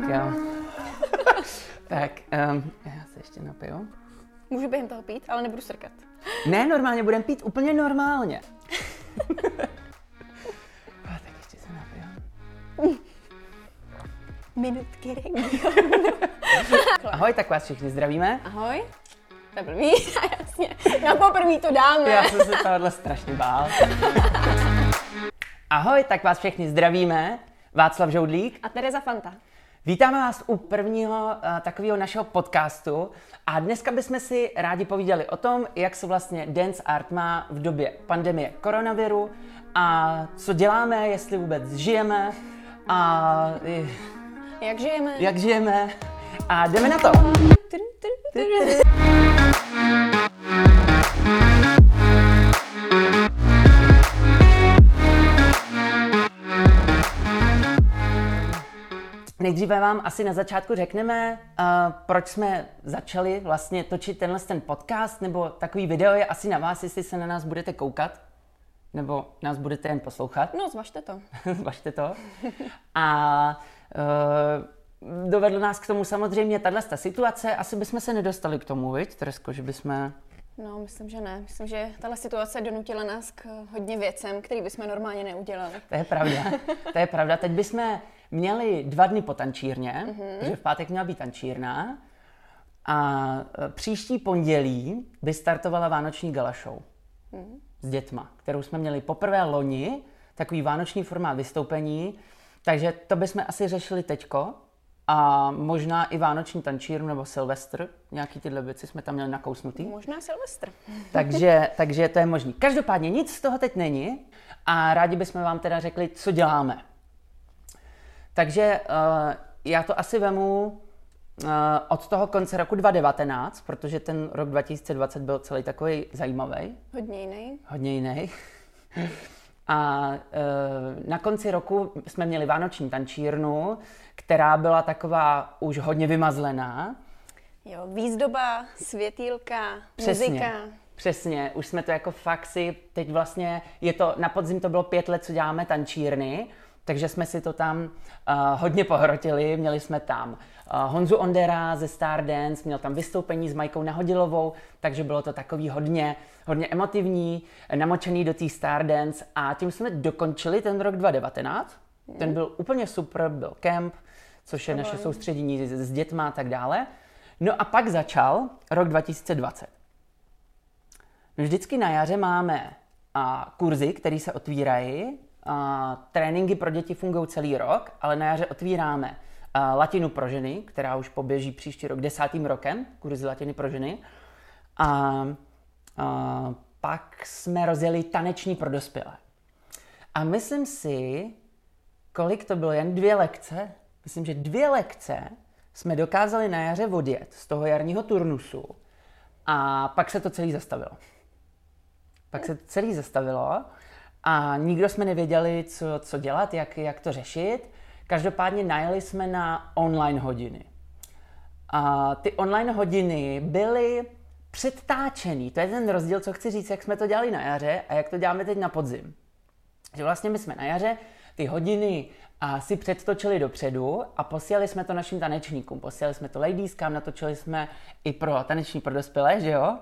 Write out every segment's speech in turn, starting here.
Tak jo. tak, um, já se ještě napiju. Můžu během toho pít, ale nebudu srkat. Ne, normálně, budem pít úplně normálně. A tak ještě se napiju. Minutky regionu. Ahoj, tak vás všichni zdravíme. Ahoj. To je blbý, jasně. Na poprvé to dáme. Já jsem se tohle strašně bál. Ahoj, tak vás všichni zdravíme. Václav Žoudlík. A Tereza Fanta. Vítáme vás u prvního uh, takového našeho podcastu a dneska bychom si rádi povídali o tom, jak se vlastně dance art má v době pandemie koronaviru a co děláme, jestli vůbec žijeme a eh, Jak žijeme? jak žijeme a jdeme na to. Nejdříve vám asi na začátku řekneme, uh, proč jsme začali vlastně točit tenhle ten podcast, nebo takový video je asi na vás, jestli se na nás budete koukat, nebo nás budete jen poslouchat. No, zvažte to. Zvažte to. A uh, dovedl nás k tomu samozřejmě tahle situace. Asi bychom se nedostali k tomu, viď, Tresko, že bychom... No, myslím, že ne. Myslím, že tahle situace donutila nás k hodně věcem, které bychom normálně neudělali. To je pravda. To je pravda. Teď bychom měli dva dny po tančírně, mm-hmm. protože v pátek měla být tančírna. A e, příští pondělí by startovala Vánoční gala show mm. s dětma, kterou jsme měli poprvé loni, takový vánoční formát vystoupení, takže to bychom asi řešili teďko. A možná i Vánoční tančírnu nebo Silvestr, nějaký tyhle věci jsme tam měli nakousnutý. Možná Silvestr. takže, takže to je možný. Každopádně nic z toho teď není a rádi bychom vám teda řekli, co děláme. Takže uh, já to asi vemu uh, od toho konce roku 2019, protože ten rok 2020 byl celý takový zajímavý, Hodně jiný. hodně jiný. A uh, na konci roku jsme měli vánoční tančírnu, která byla taková už hodně vymazlená. Jo, výzdoba, světýlka, Přesně. muzika. Přesně, už jsme to jako fakt si, teď vlastně, je to, na podzim to bylo pět let, co děláme tančírny, takže jsme si to tam uh, hodně pohrotili, měli jsme tam uh, Honzu Ondera ze Stardance, měl tam vystoupení s Majkou Nahodilovou, takže bylo to takový hodně, hodně emotivní, namočený do té Stardance a tím jsme dokončili ten rok 2019. Ten byl úplně super, byl kemp, což je naše soustředění s, s dětma a tak dále. No a pak začal rok 2020. My vždycky na jaře máme a, kurzy, které se otvírají. A, tréninky pro děti fungují celý rok, ale na jaře otvíráme a, latinu pro ženy, která už poběží příští rok desátým rokem, kurzy latiny pro ženy. A, a pak jsme rozjeli taneční pro dospělé. A myslím si, kolik to bylo, jen dvě lekce? Myslím, že dvě lekce jsme dokázali na jaře odjet z toho jarního turnusu a pak se to celý zastavilo. Pak se to celý zastavilo a nikdo jsme nevěděli, co, co dělat, jak, jak to řešit. Každopádně najeli jsme na online hodiny. A ty online hodiny byly předtáčený. To je ten rozdíl, co chci říct, jak jsme to dělali na jaře a jak to děláme teď na podzim. Že vlastně my jsme na jaře ty hodiny a si předtočili dopředu a posílali jsme to našim tanečníkům. Posílali jsme to ladieskám, natočili jsme i pro taneční pro dospělé, že jo?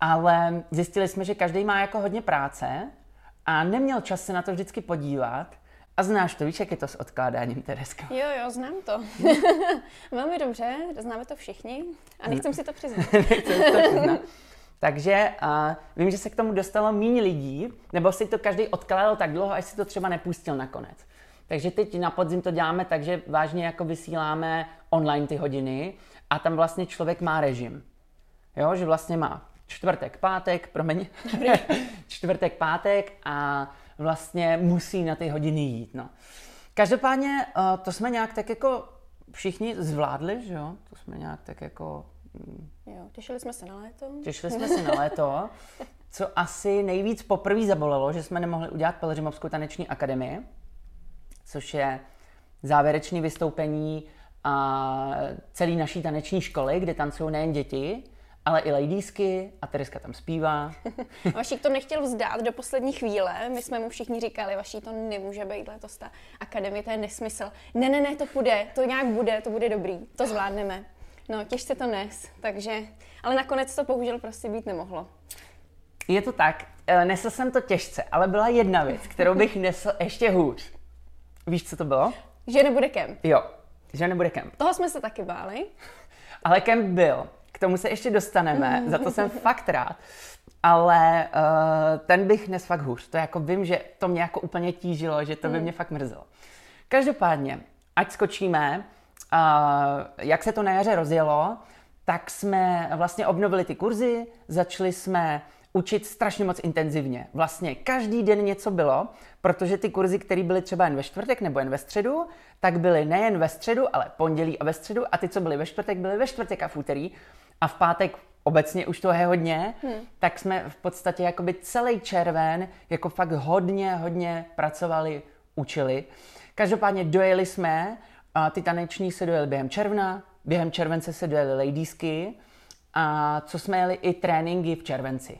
Ale zjistili jsme, že každý má jako hodně práce a neměl čas se na to vždycky podívat. A znáš to, víš, jak je to s odkládáním, Tereska? Jo, jo, znám to. Velmi dobře, známe to všichni a nechcem si to přiznat. Nechcem to přiznat. Takže uh, vím, že se k tomu dostalo méně lidí, nebo si to každý odkládal tak dlouho, až si to třeba nepustil nakonec. Takže teď na podzim to děláme tak, že vážně jako vysíláme online ty hodiny a tam vlastně člověk má režim. Jo, že vlastně má čtvrtek, pátek, promiň, čtvrtek, pátek a vlastně musí na ty hodiny jít. No. Každopádně uh, to jsme nějak tak jako všichni zvládli, že jo? To jsme nějak tak jako mm, Jo, těšili jsme se na léto. Těšili jsme se na léto, co asi nejvíc poprvé zabolelo, že jsme nemohli udělat Pelřimovskou taneční akademii, což je závěrečné vystoupení a celé naší taneční školy, kde tancují nejen děti, ale i ladiesky a Tereska tam zpívá. Vašík to nechtěl vzdát do poslední chvíle. My jsme mu všichni říkali, Vaší to nemůže být letos ta akademie, to je nesmysl. Ne, ne, ne, to půjde, to nějak bude, to bude dobrý, to zvládneme. No, těžce to nes, takže, ale nakonec to bohužel prostě být nemohlo. Je to tak, eh, nesl jsem to těžce, ale byla jedna věc, kterou bych nesl ještě hůř. Víš, co to bylo? Že nebude kemp. Jo, že nebude kemp. Toho jsme se taky báli. Ale kemp byl. K tomu se ještě dostaneme, za to jsem fakt rád. Ale uh, ten bych nes fakt hůř. To jako vím, že to mě jako úplně tížilo, že to by mě fakt mrzelo. Každopádně, ať skočíme, uh, jak se to na jaře rozjelo, tak jsme vlastně obnovili ty kurzy, začali jsme učit strašně moc intenzivně. Vlastně každý den něco bylo, protože ty kurzy, které byly třeba jen ve čtvrtek nebo jen ve středu, tak byly nejen ve středu, ale pondělí a ve středu a ty, co byly ve čtvrtek, byly ve čtvrtek a v úterý a v pátek obecně už to je hodně, hmm. tak jsme v podstatě jakoby celý červen jako fakt hodně, hodně pracovali, učili. Každopádně dojeli jsme, a ty taneční se dojeli během června, během července se dojeli ladiesky a co jsme jeli i tréninky v červenci.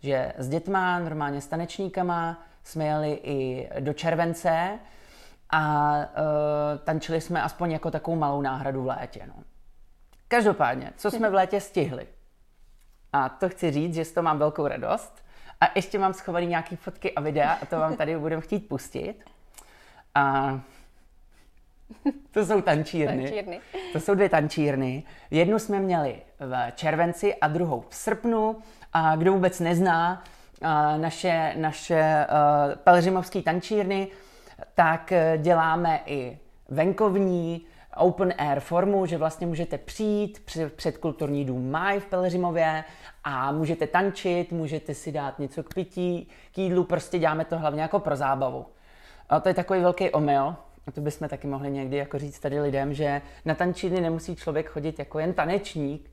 Že s dětma, normálně s tanečníkama, jsme jeli i do července a uh, tančili jsme aspoň jako takovou malou náhradu v létě. No. Každopádně, co jsme v létě stihli? A to chci říct, že z toho mám velkou radost. A ještě mám schovaný nějaké fotky a videa a to vám tady budeme chtít pustit. A to jsou tančírny. Tančírny. To jsou dvě tančírny. Jednu jsme měli v červenci a druhou v srpnu. A kdo vůbec nezná naše, naše uh, pelřimovské tančírny, tak eh, děláme i venkovní, open air formu, že vlastně můžete přijít před kulturní dům Maj v Pelřimově a můžete tančit, můžete si dát něco k pití, k jídlu, prostě děláme to hlavně jako pro zábavu. A to je takový velký omyl, a to bychom taky mohli někdy jako říct tady lidem, že na tančiny nemusí člověk chodit jako jen tanečník,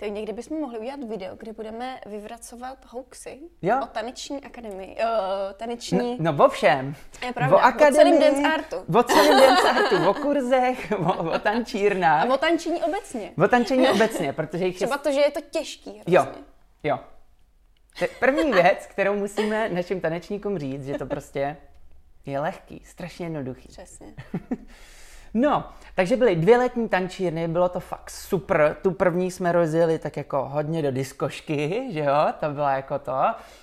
tak někdy bychom mohli udělat video, kde budeme vyvracovat hoaxy jo. o taneční akademii. O, taneční... No, no o všem. Je pravda, o, akademii, o celém dance artu. O celém dance artu, o kurzech, o, o tančírnách. A o tančení obecně. O tančení obecně, protože jich Třeba je... to, že je to těžký. Hrozně. Jo, jo. První věc, kterou musíme našim tanečníkům říct, že to prostě je lehký, strašně jednoduchý. Přesně. No, takže byly dvě letní tančírny, bylo to fakt super. Tu první jsme rozjeli tak jako hodně do diskošky, že jo, to byla jako to.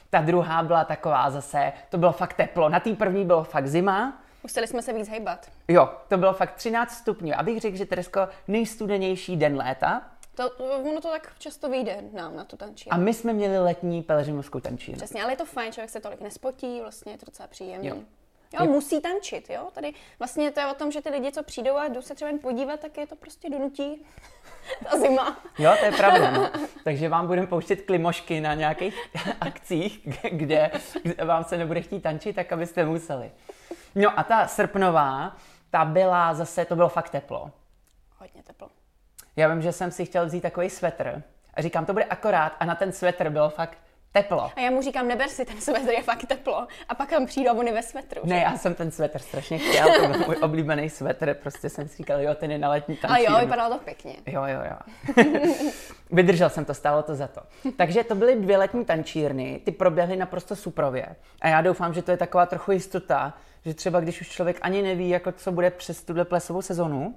Ta druhá byla taková zase, to bylo fakt teplo. Na té první bylo fakt zima. Museli jsme se víc hejbat. Jo, to bylo fakt 13 stupňů. Abych řekl, že Teresko, nejstudenější den léta. To, ono to tak často vyjde nám na tu tančírnu. A my jsme měli letní pelřimovskou tančírnu. Přesně, ale je to fajn, člověk se tolik nespotí, vlastně je to docela příjemný. Jo. Jo, musí tančit, jo. Tady vlastně to je o tom, že ty lidi, co přijdou a jdou se třeba jen podívat, tak je to prostě donutí ta zima. Jo, to je pravda. No. Takže vám budeme pouštět klimošky na nějakých akcích, kde, kde vám se nebude chtít tančit, tak abyste museli. No a ta srpnová, ta byla zase, to bylo fakt teplo. Hodně teplo. Já vím, že jsem si chtěl vzít takový svetr. A říkám, to bude akorát. A na ten svetr bylo fakt teplo. A já mu říkám, neber si, ten svetr je fakt teplo. A pak tam přijdu a on je ve svetru. Ne, já jsem ten svetr strašně chtěl, to byl můj oblíbený svetr, prostě jsem si říkal, jo, ten je na letní tančírnu. A jo, vypadalo to pěkně. Jo, jo, jo. Vydržel jsem to, stálo to za to. Takže to byly dvě letní tančírny, ty proběhly naprosto suprově. A já doufám, že to je taková trochu jistota, že třeba když už člověk ani neví, jako co bude přes tuhle plesovou sezonu,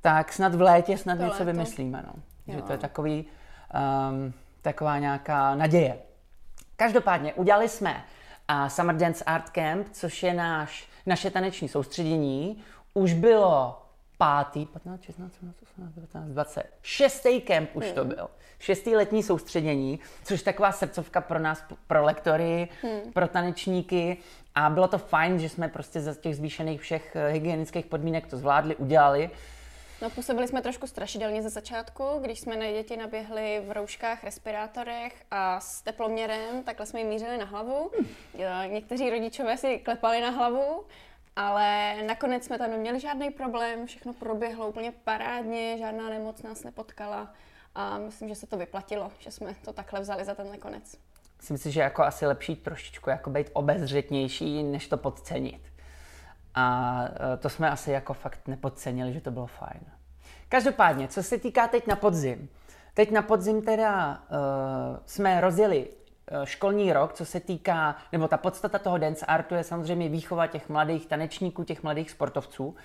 tak snad v létě snad to něco léto. vymyslíme. No. Že to je takový, um, taková nějaká naděje. Každopádně udělali jsme uh, Summer Dance Art Camp, což je náš, naše taneční soustředění. Už bylo pátý, 15, 16, 17, 18, 19, 20. Šestý kemp už mm. to byl. Šestý letní soustředění, což taková srdcovka pro nás, pro lektory, mm. pro tanečníky. A bylo to fajn, že jsme prostě za těch zvýšených všech eh, hygienických podmínek to zvládli, udělali. No, působili jsme trošku strašidelně ze začátku, když jsme na děti naběhli v rouškách, respirátorech a s teploměrem, takhle jsme jim mířili na hlavu. Někteří rodičové si klepali na hlavu, ale nakonec jsme tam neměli žádný problém, všechno proběhlo úplně parádně, žádná nemoc nás nepotkala a myslím, že se to vyplatilo, že jsme to takhle vzali za ten konec. Myslím si, že jako asi lepší trošičku jako být obezřetnější, než to podcenit. A e, to jsme asi jako fakt nepodcenili, že to bylo fajn. Každopádně, co se týká teď na podzim. Teď na podzim teda uh, jsme rozjeli uh, školní rok, co se týká, nebo ta podstata toho dance artu je samozřejmě výchova těch mladých tanečníků, těch mladých sportovců,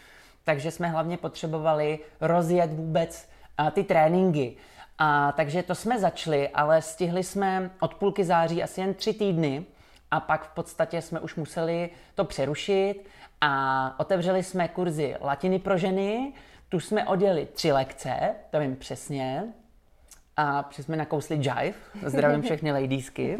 takže jsme hlavně potřebovali rozjet vůbec uh, ty tréninky. A takže to jsme začali, ale stihli jsme od půlky září asi jen tři týdny a pak v podstatě jsme už museli to přerušit a otevřeli jsme kurzy latiny pro ženy, tu jsme odjeli tři lekce, to vím přesně, a jsme nakousli jive, zdravím všechny ladiesky.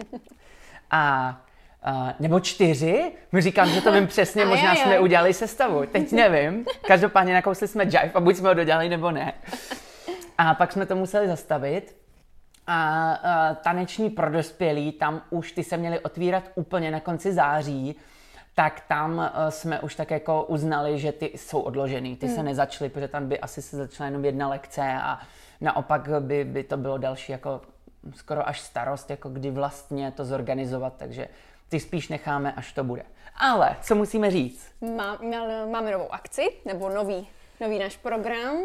A Uh, nebo čtyři, my říkám, že to vím přesně, možná jsme udělali sestavu, teď nevím. Každopádně nakousli jsme jive a buď jsme ho dodělali, nebo ne. A pak jsme to museli zastavit. A uh, taneční pro dospělí, tam už ty se měly otvírat úplně na konci září, tak tam uh, jsme už tak jako uznali, že ty jsou odložený, ty hmm. se nezačaly, protože tam by asi se začala jenom jedna lekce a naopak by, by to bylo další jako skoro až starost, jako kdy vlastně to zorganizovat, takže ty spíš necháme, až to bude. Ale co musíme říct? Má, máme novou akci, nebo nový, nový náš program.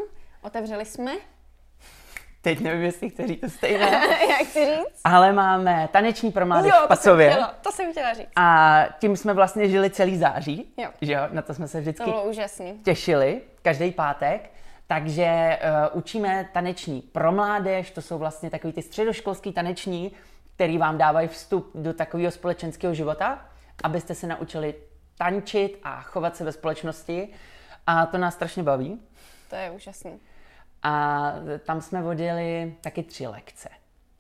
Otevřeli jsme Teď nevím, jestli chci říct to stejné. Jak chci říct? Ale máme taneční pro mládež v Pacově. To jsem, chtěla, to jsem chtěla říct. A tím jsme vlastně žili celý září. Jo. Že jo? Na to jsme se vždycky to bylo úžasný. těšili, každý pátek. Takže uh, učíme taneční pro mládež, to jsou vlastně takový ty středoškolský taneční, který vám dávají vstup do takového společenského života, abyste se naučili tančit a chovat se ve společnosti. A to nás strašně baví. To je úžasný. A tam jsme vodili taky tři lekce.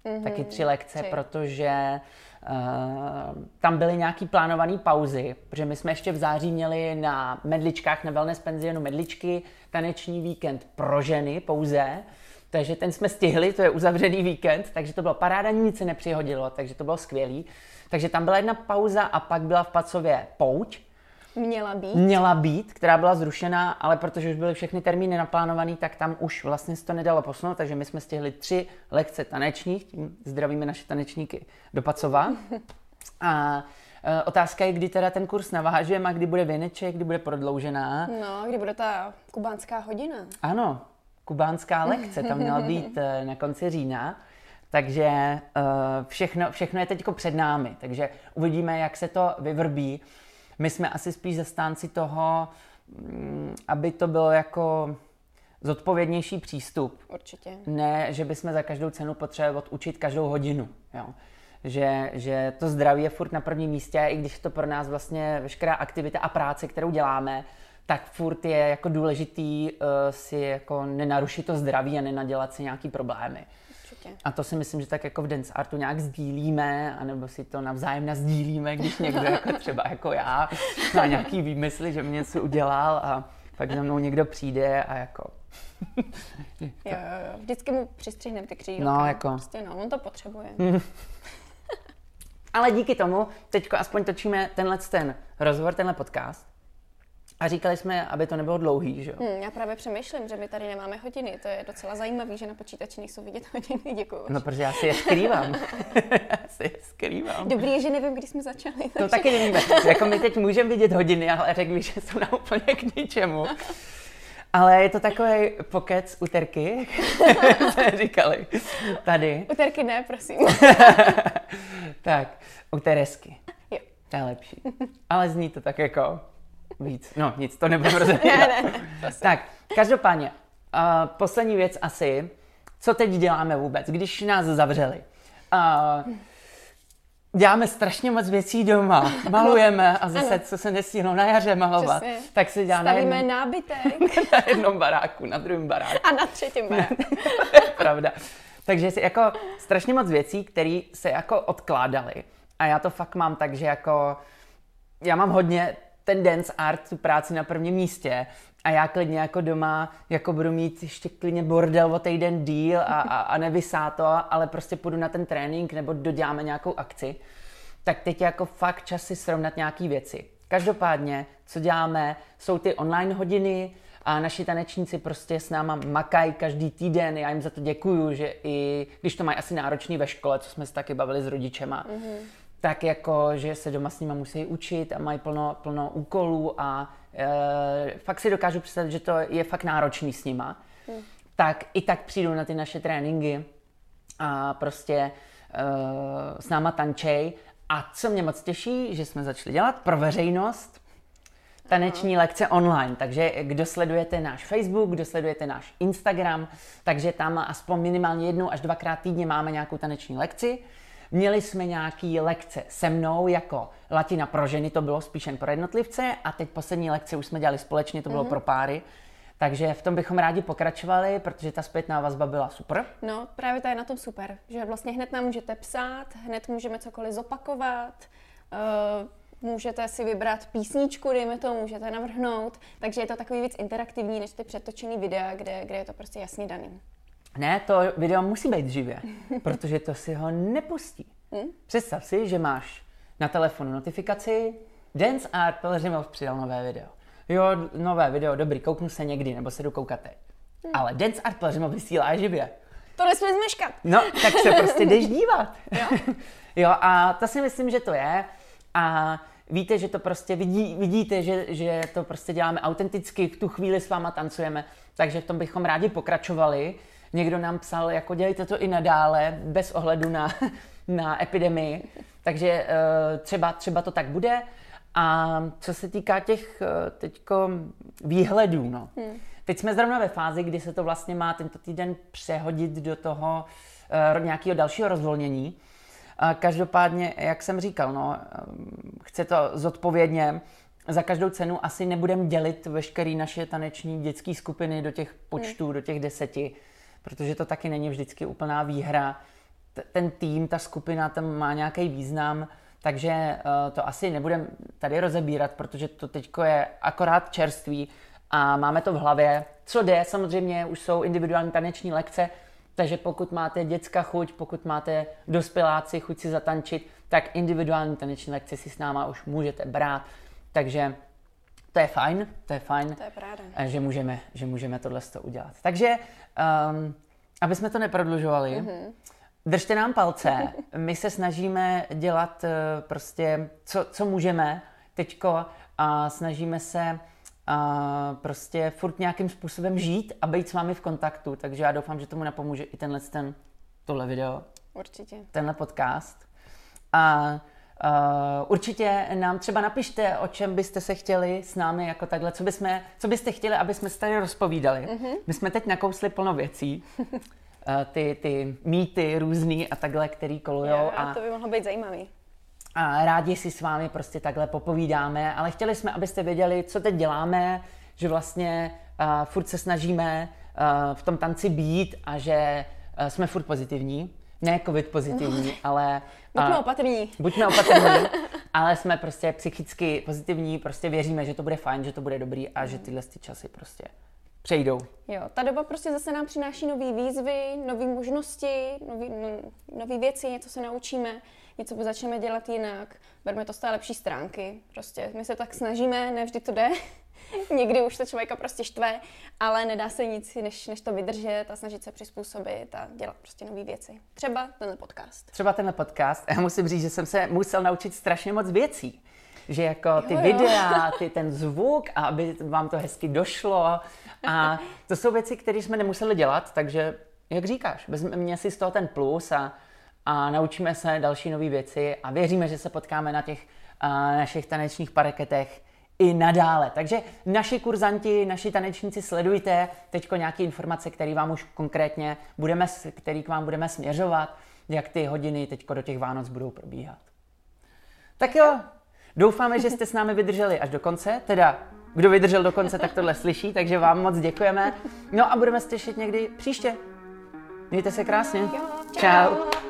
Mm-hmm. Taky tři lekce, tři. protože uh, tam byly nějaký plánované pauzy, protože my jsme ještě v září měli na medličkách, na wellness penzionu medličky, taneční víkend pro ženy pouze, takže ten jsme stihli, to je uzavřený víkend, takže to bylo paráda, nic se nepřihodilo, takže to bylo skvělý. Takže tam byla jedna pauza a pak byla v Pacově pouť, Měla být. Měla být, která byla zrušená, ale protože už byly všechny termíny naplánované, tak tam už vlastně se to nedalo posunout, takže my jsme stihli tři lekce tanečních, tím zdravíme naše tanečníky do Pacova. A e, Otázka je, kdy teda ten kurz navážeme a kdy bude věneček, kdy bude prodloužená. No, kdy bude ta kubánská hodina. Ano, kubánská lekce, tam měla být e, na konci října. Takže e, všechno, všechno je teď před námi, takže uvidíme, jak se to vyvrbí. My jsme asi spíš zastánci toho, mm, aby to bylo jako zodpovědnější přístup. Určitě. Ne, že bychom za každou cenu potřebovali učit každou hodinu. Jo. Že, že to zdraví je furt na prvním místě, i když to pro nás vlastně veškerá aktivita a práce, kterou děláme, tak furt je jako důležitý uh, si jako nenarušit to zdraví a nenadělat si nějaký problémy. Určitě. A to si myslím, že tak jako v dance artu nějak sdílíme, anebo si to navzájem nazdílíme, když někdo jako třeba jako já má nějaký výmysly, že mě něco udělal a pak za mnou někdo přijde a jako... jo, jo, jo. Vždycky mu přistřihneme ty křídla. No, jako... Prostě no, on to potřebuje. Ale díky tomu teďko aspoň točíme tenhle ten rozhovor, tenhle podcast a říkali jsme, aby to nebylo dlouhý, že Hmm, já právě přemýšlím, že my tady nemáme hodiny. To je docela zajímavé, že na počítači nejsou vidět hodiny. Děkuji. No, protože já si je skrývám. já si je skrývám. Dobrý že nevím, kdy jsme začali. Takže... To taky nevíme. jako my teď můžeme vidět hodiny, ale řekli, že jsou na úplně k ničemu. Ale je to takový pokec uterky, jak jsme říkali. Tady. Uterky ne, prosím. tak, uteresky. Jo. To je lepší. Ale zní to tak jako víc. No nic, to nebudu rozhodnout. ne, ne, ne, tak, každopádně, uh, poslední věc asi, co teď děláme vůbec, když nás zavřeli. Uh, děláme strašně moc věcí doma. Malujeme a zase, co se nestihlo na jaře malovat, Přesně. tak se dělá Stavíme na, jednom, nábytek. na jednom baráku, na druhém baráku. A na třetím baráku. Pravda. Takže si jako strašně moc věcí, které se jako odkládaly. A já to fakt mám tak, že jako já mám hodně ten dance art, tu práci na prvním místě. A já klidně jako doma jako budu mít ještě klidně bordel o týden díl a, a, a nevysá to, ale prostě půjdu na ten trénink nebo doděláme nějakou akci, tak teď je jako fakt čas si srovnat nějaký věci. Každopádně, co děláme, jsou ty online hodiny, a naši tanečníci prostě s náma makají každý týden, já jim za to děkuju, že i když to mají asi náročný ve škole, co jsme se taky bavili s rodičema, mm-hmm tak jako, že se doma s nima musí učit a mají plno, plno úkolů a e, fakt si dokážu představit, že to je fakt náročný s nima, hmm. tak i tak přijdu na ty naše tréninky a prostě uh, s náma tančej. A co mě moc těší, že jsme začali dělat pro veřejnost taneční lekce online. Takže kdo sledujete náš Facebook, kdo sledujete náš Instagram, takže tam aspoň minimálně jednou až dvakrát týdně máme nějakou taneční lekci. Měli jsme nějaký lekce se mnou jako latina pro ženy, to bylo spíš jen pro jednotlivce a teď poslední lekce už jsme dělali společně, to bylo mm-hmm. pro páry. Takže v tom bychom rádi pokračovali, protože ta zpětná vazba byla super. No, právě to je na tom super, že vlastně hned nám můžete psát, hned můžeme cokoliv zopakovat, uh, můžete si vybrat písničku, dejme to, můžete navrhnout, takže je to takový víc interaktivní než ty přetočený videa, kde, kde je to prostě jasně daný. Ne, to video musí být živě, protože to si ho nepustí. Hmm? Představ si, že máš na telefonu notifikaci Dance Art Pelřimov přidal nové video. Jo, nové video, dobrý, kouknu se někdy, nebo se jdu koukat teď. Hmm. Ale Dance Art Pelřimov vysílá živě. To nesmí zmeškat. No, tak se prostě jdeš dívat. jo? jo, a to si myslím, že to je. A víte, že to prostě vidí, vidíte, že, že to prostě děláme autenticky, v tu chvíli s váma tancujeme, takže v tom bychom rádi pokračovali. Někdo nám psal, jako dělejte to i nadále, bez ohledu na, na epidemii. Takže eh, třeba, třeba to tak bude. A co se týká těch eh, teďko výhledů, no. Hmm. Teď jsme zrovna ve fázi, kdy se to vlastně má tento týden přehodit do toho uh, nějakého dalšího rozvolnění. Uh, každopádně, jak jsem říkal, no, um, chce to zodpovědně. Za každou cenu asi nebudeme dělit veškeré naše taneční dětské skupiny do těch počtů, hmm. do těch deseti protože to taky není vždycky úplná výhra. Ten tým, ta skupina tam má nějaký význam, takže uh, to asi nebudem tady rozebírat, protože to teď je akorát čerství a máme to v hlavě. Co jde, samozřejmě už jsou individuální taneční lekce, takže pokud máte dětská chuť, pokud máte dospěláci chuť si zatančit, tak individuální taneční lekce si s náma už můžete brát. Takže to je fajn, to je fajn, to je že můžeme, že můžeme tohle udělat. Takže Um, aby jsme to neprodlužovali, mm-hmm. držte nám palce. My se snažíme dělat uh, prostě, co, co můžeme teďko a snažíme se a prostě furt nějakým způsobem žít a být s vámi v kontaktu. Takže já doufám, že tomu napomůže i tenhle ten, tohle video. Určitě. Tenhle podcast. A Uh, určitě nám třeba napište, o čem byste se chtěli s námi jako takhle, co, bychom, co byste chtěli, aby jsme se tady rozpovídali. Mm-hmm. My jsme teď nakousli plno věcí, uh, ty, ty mýty různý a takhle, který kolujou. a to by mohlo být zajímavý. A rádi si s vámi prostě takhle popovídáme, ale chtěli jsme, abyste věděli, co teď děláme, že vlastně uh, furt se snažíme uh, v tom tanci být a že uh, jsme furt pozitivní ne covid pozitivní, no. ale... Buďme opatrní. Buďme opatrní, ale jsme prostě psychicky pozitivní, prostě věříme, že to bude fajn, že to bude dobrý a že tyhle ty časy prostě přejdou. Jo, ta doba prostě zase nám přináší nové výzvy, nové možnosti, nové věci, něco se naučíme, něco začneme dělat jinak, berme to z té lepší stránky. Prostě my se tak snažíme, ne vždy to jde, Někdy už to člověka prostě štve, ale nedá se nic, než, než to vydržet a snažit se přizpůsobit a dělat prostě nové věci. Třeba tenhle podcast. Třeba tenhle podcast. Já musím říct, že jsem se musel naučit strašně moc věcí. Že jako ty jo, jo. videa, ty, ten zvuk, a aby vám to hezky došlo. A to jsou věci, které jsme nemuseli dělat, takže jak říkáš, vezměme si z toho ten plus a, a naučíme se další nové věci a věříme, že se potkáme na těch uh, našich tanečních pareketech i nadále. Takže naši kurzanti, naši tanečníci sledujte teď nějaké informace, které vám už konkrétně budeme, který k vám budeme směřovat, jak ty hodiny teď do těch Vánoc budou probíhat. Tak jo, doufáme, že jste s námi vydrželi až do konce, teda kdo vydržel do konce, tak tohle slyší, takže vám moc děkujeme. No a budeme se těšit někdy příště. Mějte se krásně. Čau.